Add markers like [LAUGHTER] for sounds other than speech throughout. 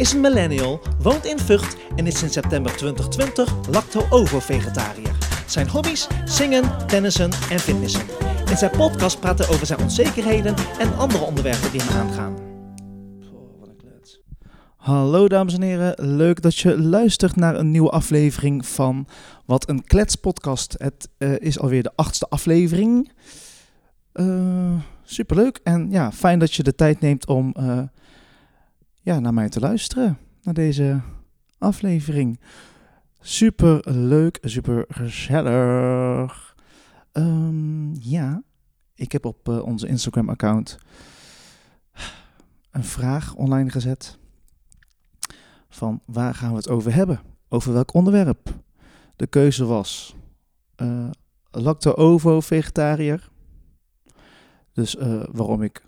is een millennial, woont in Vught en is sinds september 2020 lacto-ovo-vegetariër. Zijn hobby's? Zingen, tennissen en fitnessen. In zijn podcast praat hij over zijn onzekerheden en andere onderwerpen die hem aangaan. Hallo dames en heren, leuk dat je luistert naar een nieuwe aflevering van Wat een Kletspodcast. Het uh, is alweer de achtste aflevering. Uh, superleuk en ja, fijn dat je de tijd neemt om uh, naar mij te luisteren, naar deze aflevering. Super leuk, super gezellig. Um, ja, ik heb op uh, onze Instagram-account een vraag online gezet. Van waar gaan we het over hebben? Over welk onderwerp? De keuze was uh, lacto-ovo-vegetariër. Dus uh, waarom ik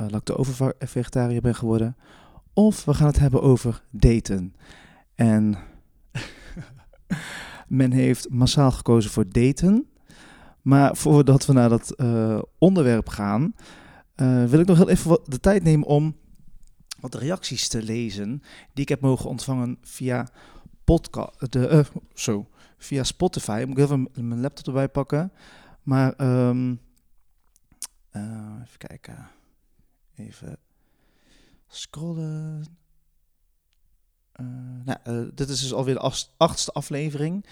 uh, lacto-ovo-vegetariër ben geworden. Of we gaan het hebben over daten. En [LAUGHS] men heeft massaal gekozen voor daten. Maar voordat we naar dat uh, onderwerp gaan, uh, wil ik nog heel even de tijd nemen om wat reacties te lezen die ik heb mogen ontvangen via podcast, de, uh, zo, via Spotify. Ik moet even mijn laptop erbij pakken. Maar um, even kijken, even scrollen. Uh, nou, uh, dit is dus alweer de achtste aflevering.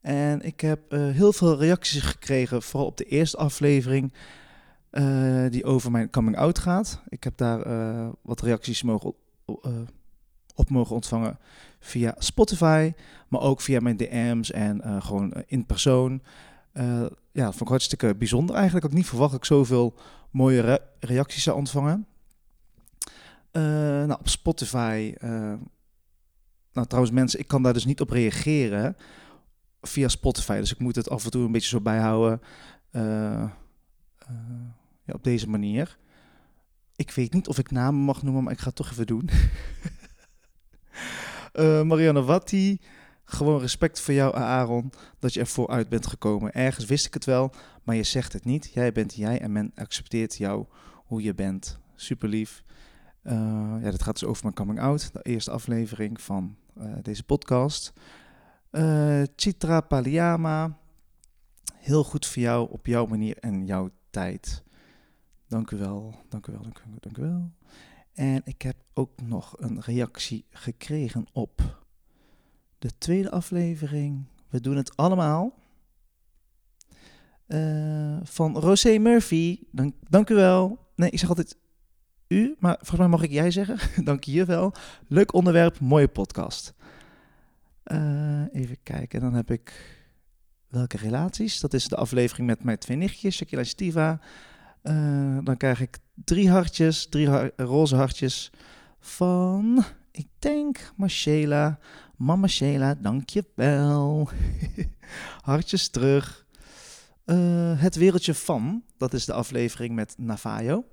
En ik heb uh, heel veel reacties gekregen, vooral op de eerste aflevering, die over mijn coming out gaat. Ik heb daar wat reacties mogen, op mogen ontvangen via Spotify, maar ook via mijn DM's en gewoon in persoon. ja, dat vond ik hartstikke bijzonder eigenlijk. Ik had niet verwacht dat ik zoveel mooie re reacties zou ontvangen. Uh, nou, op Spotify. Uh, nou, trouwens, mensen, ik kan daar dus niet op reageren via Spotify. Dus ik moet het af en toe een beetje zo bijhouden. Uh, ja, op deze manier. Ik weet niet of ik namen mag noemen, maar ik ga het toch even doen. [LAUGHS] Marianne Watti. Gewoon respect voor jou, Aaron, dat je ervoor uit bent gekomen. Ergens wist ik het wel, maar je zegt het niet. Jij bent jij en men accepteert jou hoe je bent. Super lief. Uh, ja, dit gaat dus over mijn coming out, de eerste aflevering van uh, deze podcast. Uh, Chitra Paliama, heel goed voor jou op jouw manier en jouw tijd. Dank u wel, dank u wel, dank u wel, dank u wel. En ik heb ook nog een reactie gekregen op de tweede aflevering. We doen het allemaal. van Rosé Murphy, dank, dank u wel. Nee, ik zeg altijd maar volgens mij mag ik jij zeggen. [LAUGHS] Dank je wel. Leuk onderwerp, mooie podcast. Uh, even kijken, dan heb ik welke relaties. Dat is de aflevering met mijn twee nichtjes, Shakira en Stiva. Uh, dan krijg ik drie hartjes, drie roze hartjes van, ik denk, Marcela. Mama Sheila, dank je wel. [LAUGHS] hartjes terug. Uh, het wereldje van, dat is de aflevering met Navajo.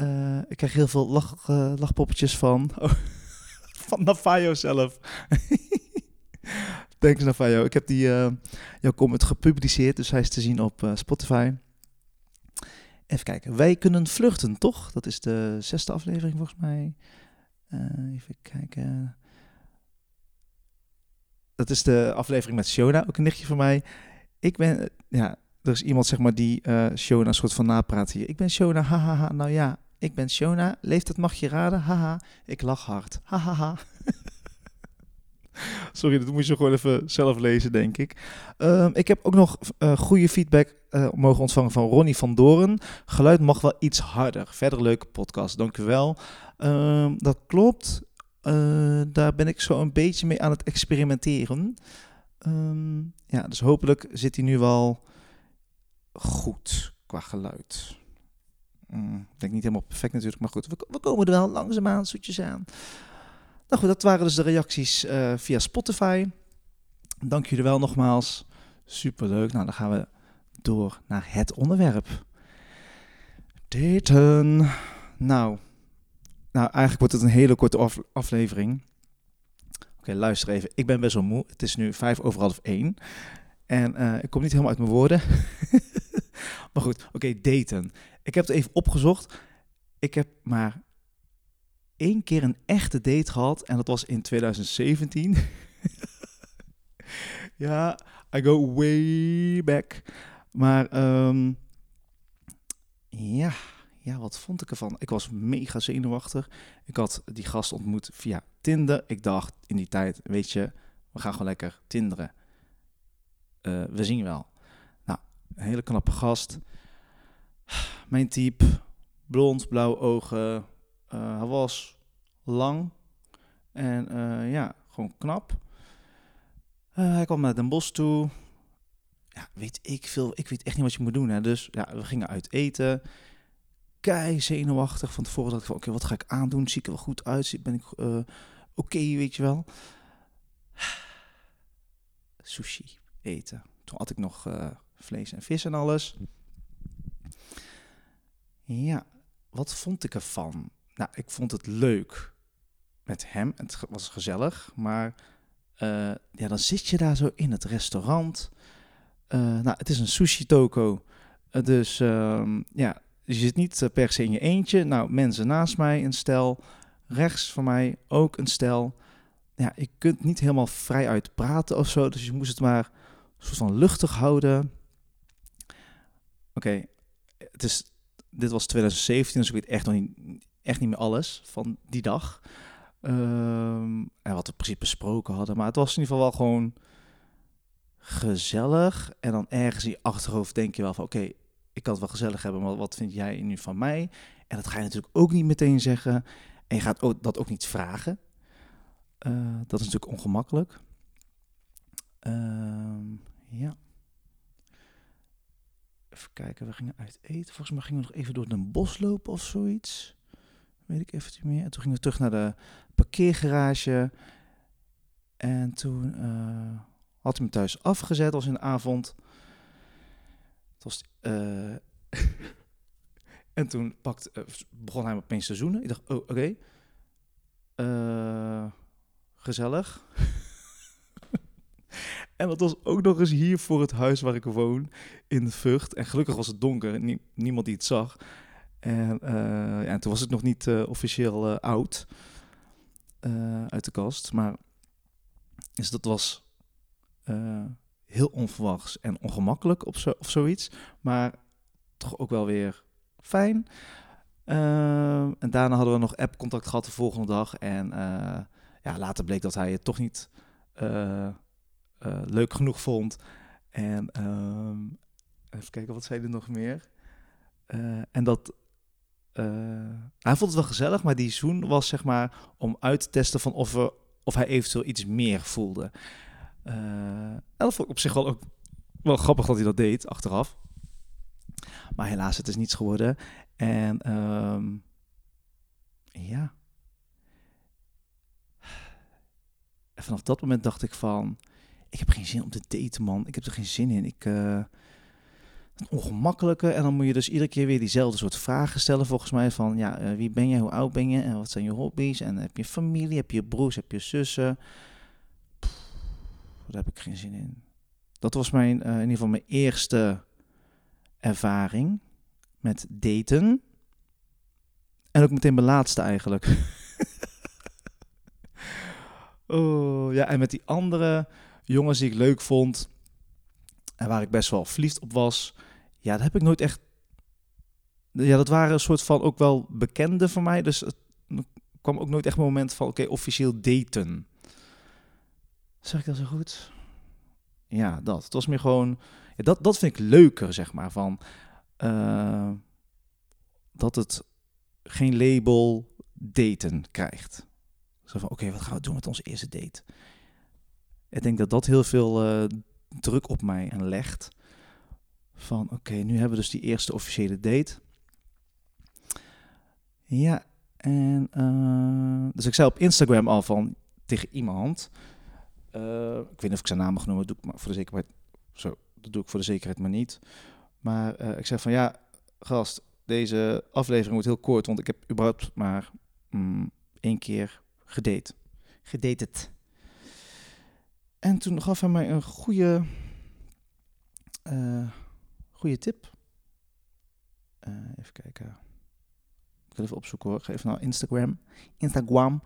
Uh, ik krijg heel veel uh, lachpoppetjes van. [LAUGHS] Van Navajo zelf. [LAUGHS] Thanks Navajo. Ik heb die, uh, jouw comment gepubliceerd, dus hij is te zien op Spotify. Even kijken. Wij kunnen vluchten, toch? Dat is de zesde aflevering volgens mij. even kijken. Dat is de aflevering met Shona, ook een nichtje van mij. Ik ben, ja, er is iemand zeg maar die Shona een soort van napraat hier. Ik ben Shona, hahaha. Nou ja, ik ben Shona. Leeftijd mag je raden. Haha. Ik lach hard. Hahaha. [LAUGHS] Sorry, dat moet je gewoon even zelf lezen, denk ik. Um, ik heb ook nog uh, goede feedback uh, mogen ontvangen van Ronnie van Doren. Geluid mag wel iets harder. Verder leuke podcast, dank u wel. Um, dat klopt. Uh, daar ben ik zo een beetje mee aan het experimenteren. Um, ja, dus hopelijk zit hij nu wel goed qua geluid. Mm, ik denk niet helemaal perfect natuurlijk, maar goed, we, komen er wel langzaamaan zoetjes aan. Nou goed, dat waren dus de reacties uh, via Spotify. Dank jullie wel nogmaals. Superleuk. Nou, dan gaan we door naar het onderwerp. Daten. Nou, nou eigenlijk wordt het een hele korte af aflevering. Oké, luister even. Ik ben best wel moe. Het is nu vijf over half één. En uh, ik kom niet helemaal uit mijn woorden. [LAUGHS] maar goed, oké, daten. Ik heb het even opgezocht. Ik heb maar één keer een echte date gehad en dat was in 2017. [LAUGHS] ja, I go way back. Maar ehm, ja, ja, wat vond ik ervan? Ik was mega zenuwachtig. Ik had die gast ontmoet via Tinder. Ik dacht in die tijd, weet je, we gaan gewoon lekker tinderen. Uh, we zien wel. Nou, een hele knappe gast. [SIGHS] Mijn type, blond, blauwe ogen. Uh, hij was lang en uh, ja, gewoon knap. hij kwam naar Den Bosch toe. Ja, weet ik veel. Ik weet echt niet wat je moet doen. Hè. Dus ja, we gingen uit eten kei zenuwachtig. Van tevoren dacht ik van, oké, wat ga ik aandoen? Zie ik er wel goed uit? Ben ik oké, weet je wel? [SIGHS] Sushi eten. Toen had ik nog vlees en vis en alles. Ja, wat vond ik ervan? Nou, ik vond het leuk met hem. Het was gezellig, maar uh, ja, dan zit je daar zo in het restaurant. nou, het is een sushi toko. dus uh, ja, je zit niet eh, per se in je eentje. Nou, mensen naast mij een stel, rechts van mij ook een stel. Ja, je kunt niet helemaal vrij uit praten of zo, dus je moest het maar soort van luchtig houden. Oké, het is, dit was 2017, dus ik weet echt nog niet, echt niet meer alles van die dag. Um, en wat we precies besproken hadden, maar het was in ieder geval wel gewoon gezellig. En dan ergens in je achterhoofd denk je wel van, oké, ik kan het wel gezellig hebben, maar wat vind jij nu van mij? En dat ga je natuurlijk ook niet meteen zeggen. En je gaat ook, dat ook niet vragen. Uh, dat is natuurlijk ongemakkelijk. Uh, ja. Even kijken, we gingen uit eten. Volgens mij gingen we nog even door een bos lopen of zoiets. Weet ik even niet meer. En toen gingen we terug naar de parkeergarage. En toen uh, had hij me thuis afgezet als in de avond. Het was, uh, [LAUGHS] en toen pakt, uh, begon hij opeens te zoenen. Ik dacht, oh, oké. Okay. Gezellig. [LAUGHS] en dat was ook nog eens hier voor het huis waar ik woon, in de Vught. En gelukkig was het donker, nie niemand die het zag. En, ja, en toen was het nog niet officieel oud uit de kast. Maar dus dat was heel onverwachts en ongemakkelijk of, zo, of zoiets. Maar toch ook wel weer fijn. En daarna hadden we nog app-contact gehad de volgende dag. En ja, later bleek dat hij het toch niet uh, leuk genoeg vond. En ehm, even kijken, wat zei er nog meer? en dat hij vond het wel gezellig, maar die zoen was zeg maar om uit te testen van of, er, of hij eventueel iets meer voelde. En dat vond ik op zich wel ook wel grappig dat hij dat deed, achteraf. Maar helaas, het is niets geworden. En um, ja. En vanaf dat moment dacht ik van... Ik heb geen zin om te daten, man. Ik heb er geen zin in. Ik... Uh, ongemakkelijke. En dan moet je dus iedere keer weer diezelfde soort vragen stellen, volgens mij. Van ja, uh, wie ben je, hoe oud ben je en wat zijn je hobby's? En heb je familie, heb je broers, heb je zussen? daar heb ik geen zin in. Dat was mijn, uh, in ieder geval mijn eerste ervaring met daten. En ook meteen mijn laatste eigenlijk. [LAUGHS] oh, ja, en met die andere jongens die ik leuk vond en waar ik best wel verliefd op was, ja, dat heb ik nooit echt. Ja, dat waren een soort van ook wel bekende voor mij. Dus het kwam ook nooit echt een moment van, oké, officieel daten. Zeg ik dat zo goed? Ja, dat. Het was meer gewoon... Dat, dat vind ik leuker, zeg maar. Van, uh, dat het geen label daten krijgt. Zo van, oké, wat gaan we doen met onze eerste date? Ik denk dat dat heel veel uh, druk op mij legt. Van, oké, nu hebben we dus die eerste officiële date. Ja, en... Uh, dus ik zei op Instagram al van tegen iemand... Uh, ik weet niet of ik zijn naam mag noemen, doe ik maar voor de zekerheid. Zo, dat doe ik voor de zekerheid maar niet. Maar ik zeg van ja, gast, deze aflevering wordt heel kort, want ik heb überhaupt maar mm, één keer gedate. Gedated. En toen gaf hij mij een goede, uh, goede tip. even kijken. Ik ik even opzoeken hoor. Even naar Instagram. Instagram.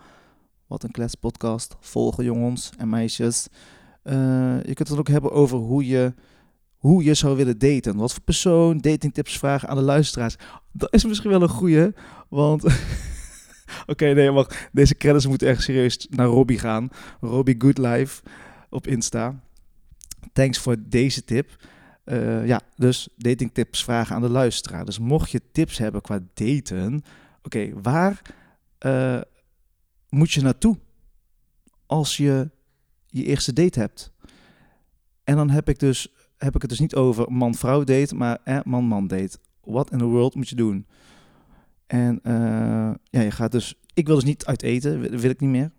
Wat een kletspodcast. Volgen jongens en meisjes. Eh, je kunt het ook hebben over hoe je, hoe je zou willen daten. Wat voor persoon, datingtips vragen aan de luisteraars. Dat is misschien wel een goeie, want... [LAUGHS] Oké, nee, maar deze credits moeten echt serieus naar Robbie gaan. Robbie Goodlife op Insta. Thanks voor deze tip. Uh, ja, dus datingtips vragen aan de luisteraar. Dus mocht je tips hebben qua daten, oké, waar uh, moet je naartoe als je je eerste date hebt? En dan heb ik, dus, heb ik het dus niet over man-vrouw date, maar eh, man-man date. Wat in the world moet je doen? En ja, je gaat dus. Ik wil dus niet uit eten, wil, wil ik niet meer.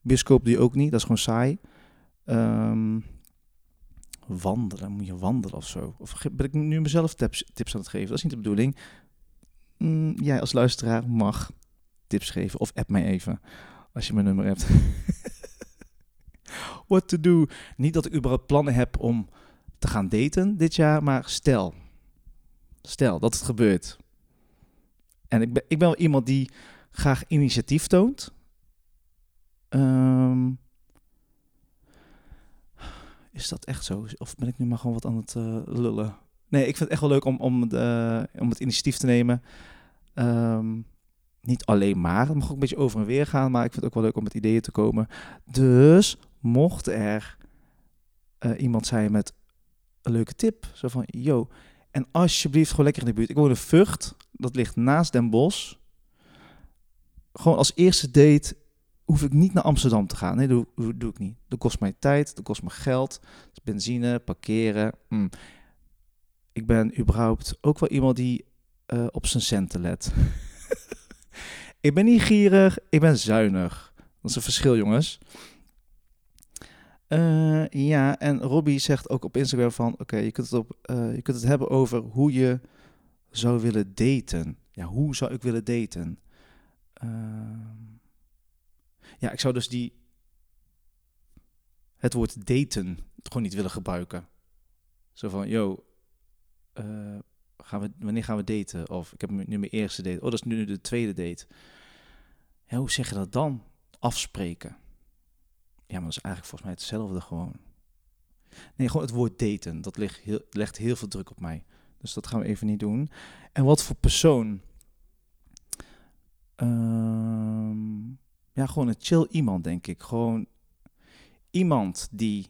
Bioscoop je ook niet, dat is gewoon saai. Um, wandelen, moet je wandelen of zo? Of ben ik nu mezelf tips, tips aan het geven? Dat is niet de bedoeling. Mm, jij als luisteraar mag tips geven of app mij even als je mijn nummer hebt. [LAUGHS] What to do? Niet dat ik überhaupt plannen heb om te gaan daten dit jaar, maar stel, stel dat het gebeurt. En ik ben, ik ben wel iemand die graag initiatief toont. Um, is dat echt zo? Of ben ik nu maar gewoon wat aan het uh, lullen? Nee, ik vind het echt wel leuk om, om, de, om het initiatief te nemen. Um, niet alleen maar, het mag ook een beetje over en weer gaan, maar ik vind het ook wel leuk om met ideeën te komen. Dus mocht er uh, iemand zijn met een leuke tip, zo van, yo, en alsjeblieft gewoon lekker in de buurt. Ik woon in Vught, dat ligt naast Den Bosch. Gewoon als eerste date hoef ik niet naar Amsterdam te gaan. Nee, doe, doe ik niet. Dat kost mij tijd, dat kost me geld. Benzine, parkeren. Mm. Ik ben überhaupt ook wel iemand die uh, op zijn centen let. [LAUGHS] ik ben niet gierig, ik ben zuinig. Dat is een verschil, jongens. Uh, ja, en Robbie zegt ook op Instagram van... Oké, je, kunt het op, uh, je kunt het hebben over hoe je zou willen daten. Ja, hoe zou ik willen daten? Uh, ja, ik zou dus die het woord daten gewoon niet willen gebruiken. Zo van, yo, uh, gaan we, wanneer gaan we daten? Of ik heb nu mijn eerste date. Oh, dat is nu de tweede date. Hoe zeg je dat dan? Afspreken. Ja, maar dat is eigenlijk volgens mij hetzelfde gewoon. Nee, gewoon het woord daten. Dat legt heel, legt heel veel druk op mij. Dus dat gaan we even niet doen. En wat voor persoon? Um, ja, gewoon een chill iemand, denk ik. Gewoon iemand die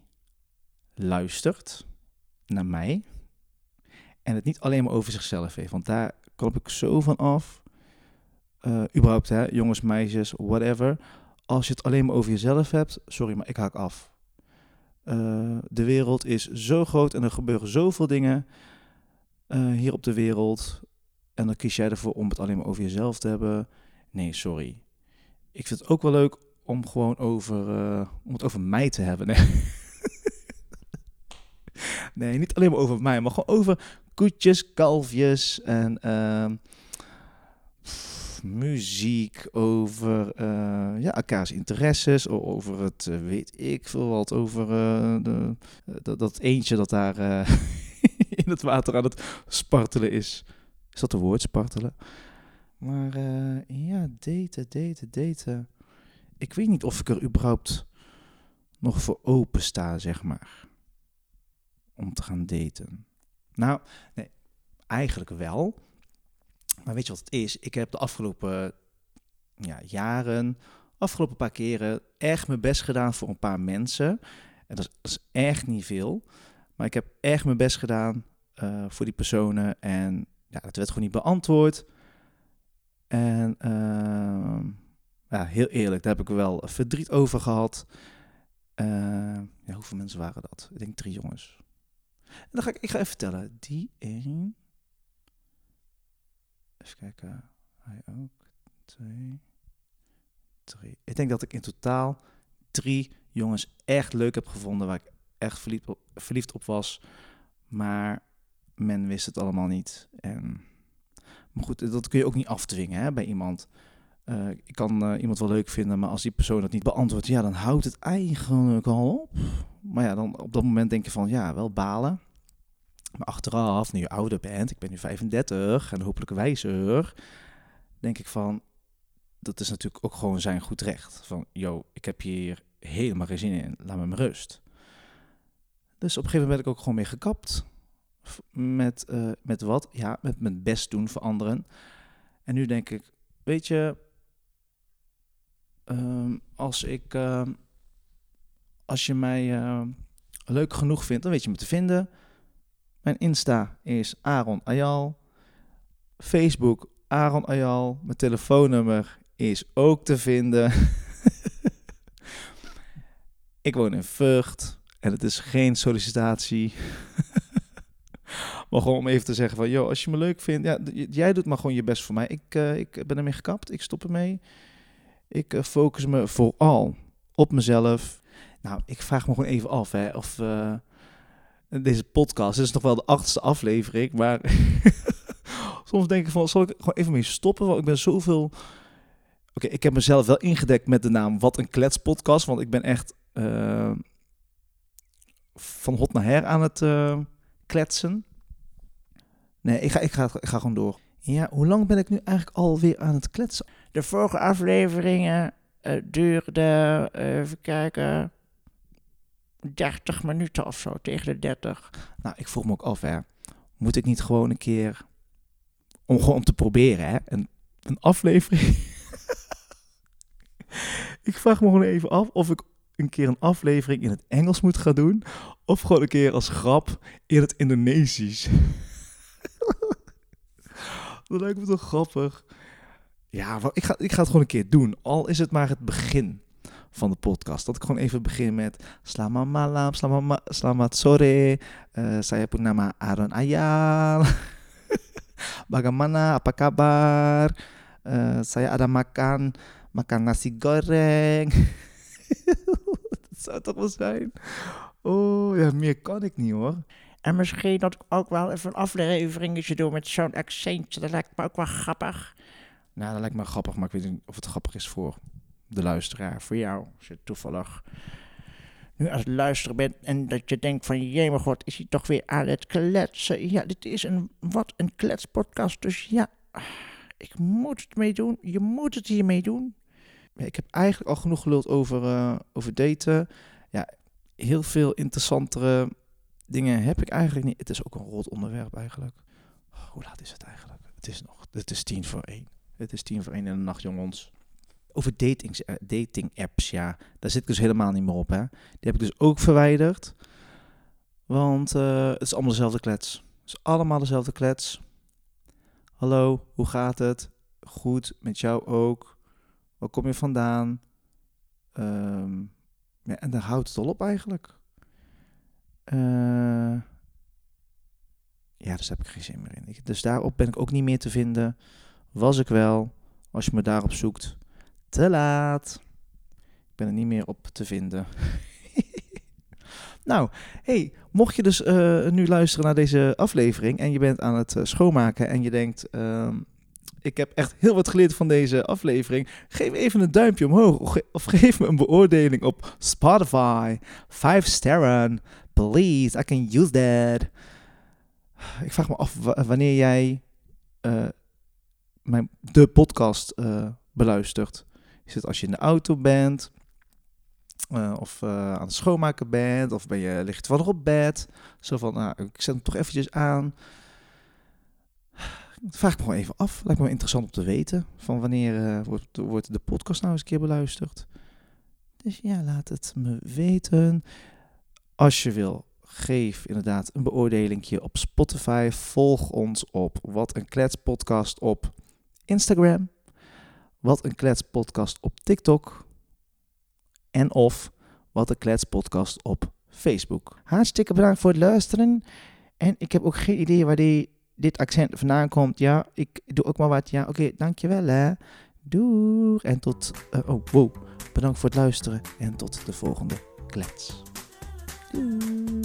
luistert naar mij en het niet alleen maar over zichzelf heeft. Want daar klop ik zo van af. Uh, überhaupt, hè, jongens, meisjes, whatever. Als je het alleen maar over jezelf hebt, sorry, maar ik haak af. Uh, de wereld is zo groot en er gebeuren zoveel dingen uh, hier op de wereld. En dan kies jij ervoor om het alleen maar over jezelf te hebben. Nee, sorry ik vind het ook wel leuk om gewoon over, uh, om het over mij te hebben. Nee. [LAUGHS] nee, niet alleen maar over mij, maar gewoon over koetjes, kalfjes en pff, muziek, over uh, ja, elkaars interesses, over het, uh, weet ik veel wat, over de, dat, dat eentje dat daar [LAUGHS] in het water aan het spartelen is. Is dat een woord, spartelen? Maar uh, ja, daten, daten, daten. Ik weet niet of ik er überhaupt nog voor open sta, zeg maar. Om te gaan daten. Nou, nee, eigenlijk wel. Maar weet je wat het is? Ik heb de afgelopen ja, jaren, afgelopen paar keren, echt mijn best gedaan voor een paar mensen. En dat is, echt niet veel. Maar ik heb echt mijn best gedaan uh, voor die personen. En ja, dat werd gewoon niet beantwoord. En uh, ja, heel eerlijk, daar heb ik wel verdriet over gehad. Ja, hoeveel mensen waren dat? Ik denk drie jongens. En dan ga ik, ik ga even vertellen. Die één. Even kijken. Hij ook. Twee. Drie. Ik denk dat ik in totaal drie jongens echt leuk heb gevonden. Waar ik echt verliefd op, verliefd op was. Maar men wist het allemaal niet. En maar goed, dat kun je ook niet afdwingen hè, bij iemand. Uh, ik kan uh, iemand wel leuk vinden, maar als die persoon het niet beantwoordt, ja, dan houdt het eigenlijk al op. Maar ja, dan op dat moment denk je van, ja, wel balen. Maar achteraf, nu je ouder bent, ik ben nu 35 en hopelijk wijzer, denk ik van, dat is natuurlijk ook gewoon zijn goed recht. Van, yo, ik heb hier helemaal geen zin in, laat me maar rust. Dus op een gegeven moment ben ik ook gewoon mee gekapt. Met, eh, met wat? Ja, met mijn best doen voor anderen. En nu denk ik, weet je, ehm, als ik, ehm, als je mij ehm, leuk genoeg vindt, dan weet je me te vinden. Mijn Insta is Aaron Ayal. Facebook Aaron Ayal. Mijn telefoonnummer is ook te vinden. [LAUGHS] ik woon in Vught en het is geen sollicitatie. [LAUGHS] maar gewoon om even te zeggen van, joh, als je me leuk vindt, ja, jij doet maar gewoon je best voor mij. Ik, eh, ik ben ermee gekapt, ik stop ermee. Ik eh, focus me vooral op mezelf. Nou, ik vraag me gewoon even af, hè, of eh, deze podcast, dit is nog wel de achtste aflevering, maar [LAUGHS] soms denk ik van, zal ik gewoon even mee stoppen, want ik ben zoveel... Oké, ik heb mezelf wel ingedekt met de naam Wat een Kletspodcast, want ik ben echt van hot naar her aan het kletsen. Nee, ik ga, ik, ga, ik ga gewoon door. Ja, hoe lang ben ik nu eigenlijk alweer aan het kletsen? De vorige afleveringen eh, duurden, eh, even kijken, 30 minuten of zo, tegen de 30. Nou, ik vroeg me ook af, hè. Moet ik niet gewoon een keer, om gewoon om te proberen, hè, een, een aflevering... [LAUGHS] ik vraag me gewoon even af of ik een keer een aflevering in het Engels moet gaan doen, of gewoon een keer als grap in het Indonesisch. [LAUGHS] Dat lijkt me toch grappig. Ja, ik ga, ik ga het gewoon een keer doen, al is het maar het begin van de podcast. Dat ik gewoon even begin met Selamat malam, selamat, ma selamat sore. Eh, saya pun nama Aaron Ayal. [LAUGHS] Bagaimana? Apa kabar? Eh, saya ada makan, makan nasi goreng. [LAUGHS] dat zou toch wel zijn? Oh, ja, meer kan ik niet hoor. En misschien dat ik ook wel even een afleveringetje doe met zo'n accentje. Dat lijkt me ook wel grappig. Nou, dat lijkt me grappig, maar ik weet niet of het grappig is voor de luisteraar. Voor jou, als je toevallig nu aan het luisteren bent en dat je denkt van... Jemig, wat is hij toch weer aan het kletsen? Ja, dit is een wat een kletspodcast, dus ja... Ik moet het mee doen. Je moet het hiermee doen. Ik heb eigenlijk al genoeg geluld over, eh, over daten. Ja, heel veel interessantere dingen heb ik eigenlijk niet. Het is ook een rot onderwerp eigenlijk. Oh, hoe laat is het eigenlijk? Het is nog, het is tien voor één. Het is tien voor één in de nacht, jongens. Over datings, eh, dating apps, ja. Daar zit ik dus helemaal niet meer op, hè. Die heb ik dus ook verwijderd. Want eh, het is allemaal dezelfde klets. Het is allemaal dezelfde klets. Hallo, hoe gaat het? Goed, met jou ook. Waar kom je vandaan? Ehm, ja, en daar houdt het al op eigenlijk. Eh, ja, dus daar heb ik geen zin meer in. Dus daarop ben ik ook niet meer te vinden. Was ik wel, als je me daarop zoekt. Te laat. Ik ben er niet meer op te vinden. [LAUGHS] nou, hey, mocht je dus eh, nu luisteren naar deze aflevering en je bent aan het eh, schoonmaken en je denkt, ehm, ik heb echt heel wat geleerd van deze aflevering, geef even een duimpje omhoog of geef me een beoordeling op Spotify. Vijf sterren, please, I can use that. Ik vraag me af wa- wanneer jij eh, mijn, de podcast eh, beluistert. Is het als je in de auto bent? eh, of aan het schoonmaken bent? Of ben je, lig je toevallig op bed? Zo van, nou, ik zet hem toch eventjes aan. Vraag ik me gewoon even af. Lijkt me interessant om te weten. Van wanneer wordt, wordt de podcast nou eens een keer beluisterd? Dus ja, laat het me weten. Als je wil, geef inderdaad een beoordelingje op Spotify. Volg ons op Wat een Klets podcast op Instagram. Wat een Klets podcast op TikTok. En of Wat een Klets podcast op Facebook. Hartstikke bedankt voor het luisteren. En ik heb ook geen idee waar die, dit accent vandaan komt. Ja, ik doe ook maar wat. Ja, oké, dankjewel hè. Doeg. En tot... eh, oh, wow. Bedankt voor het luisteren. En tot de volgende klets. Hmm.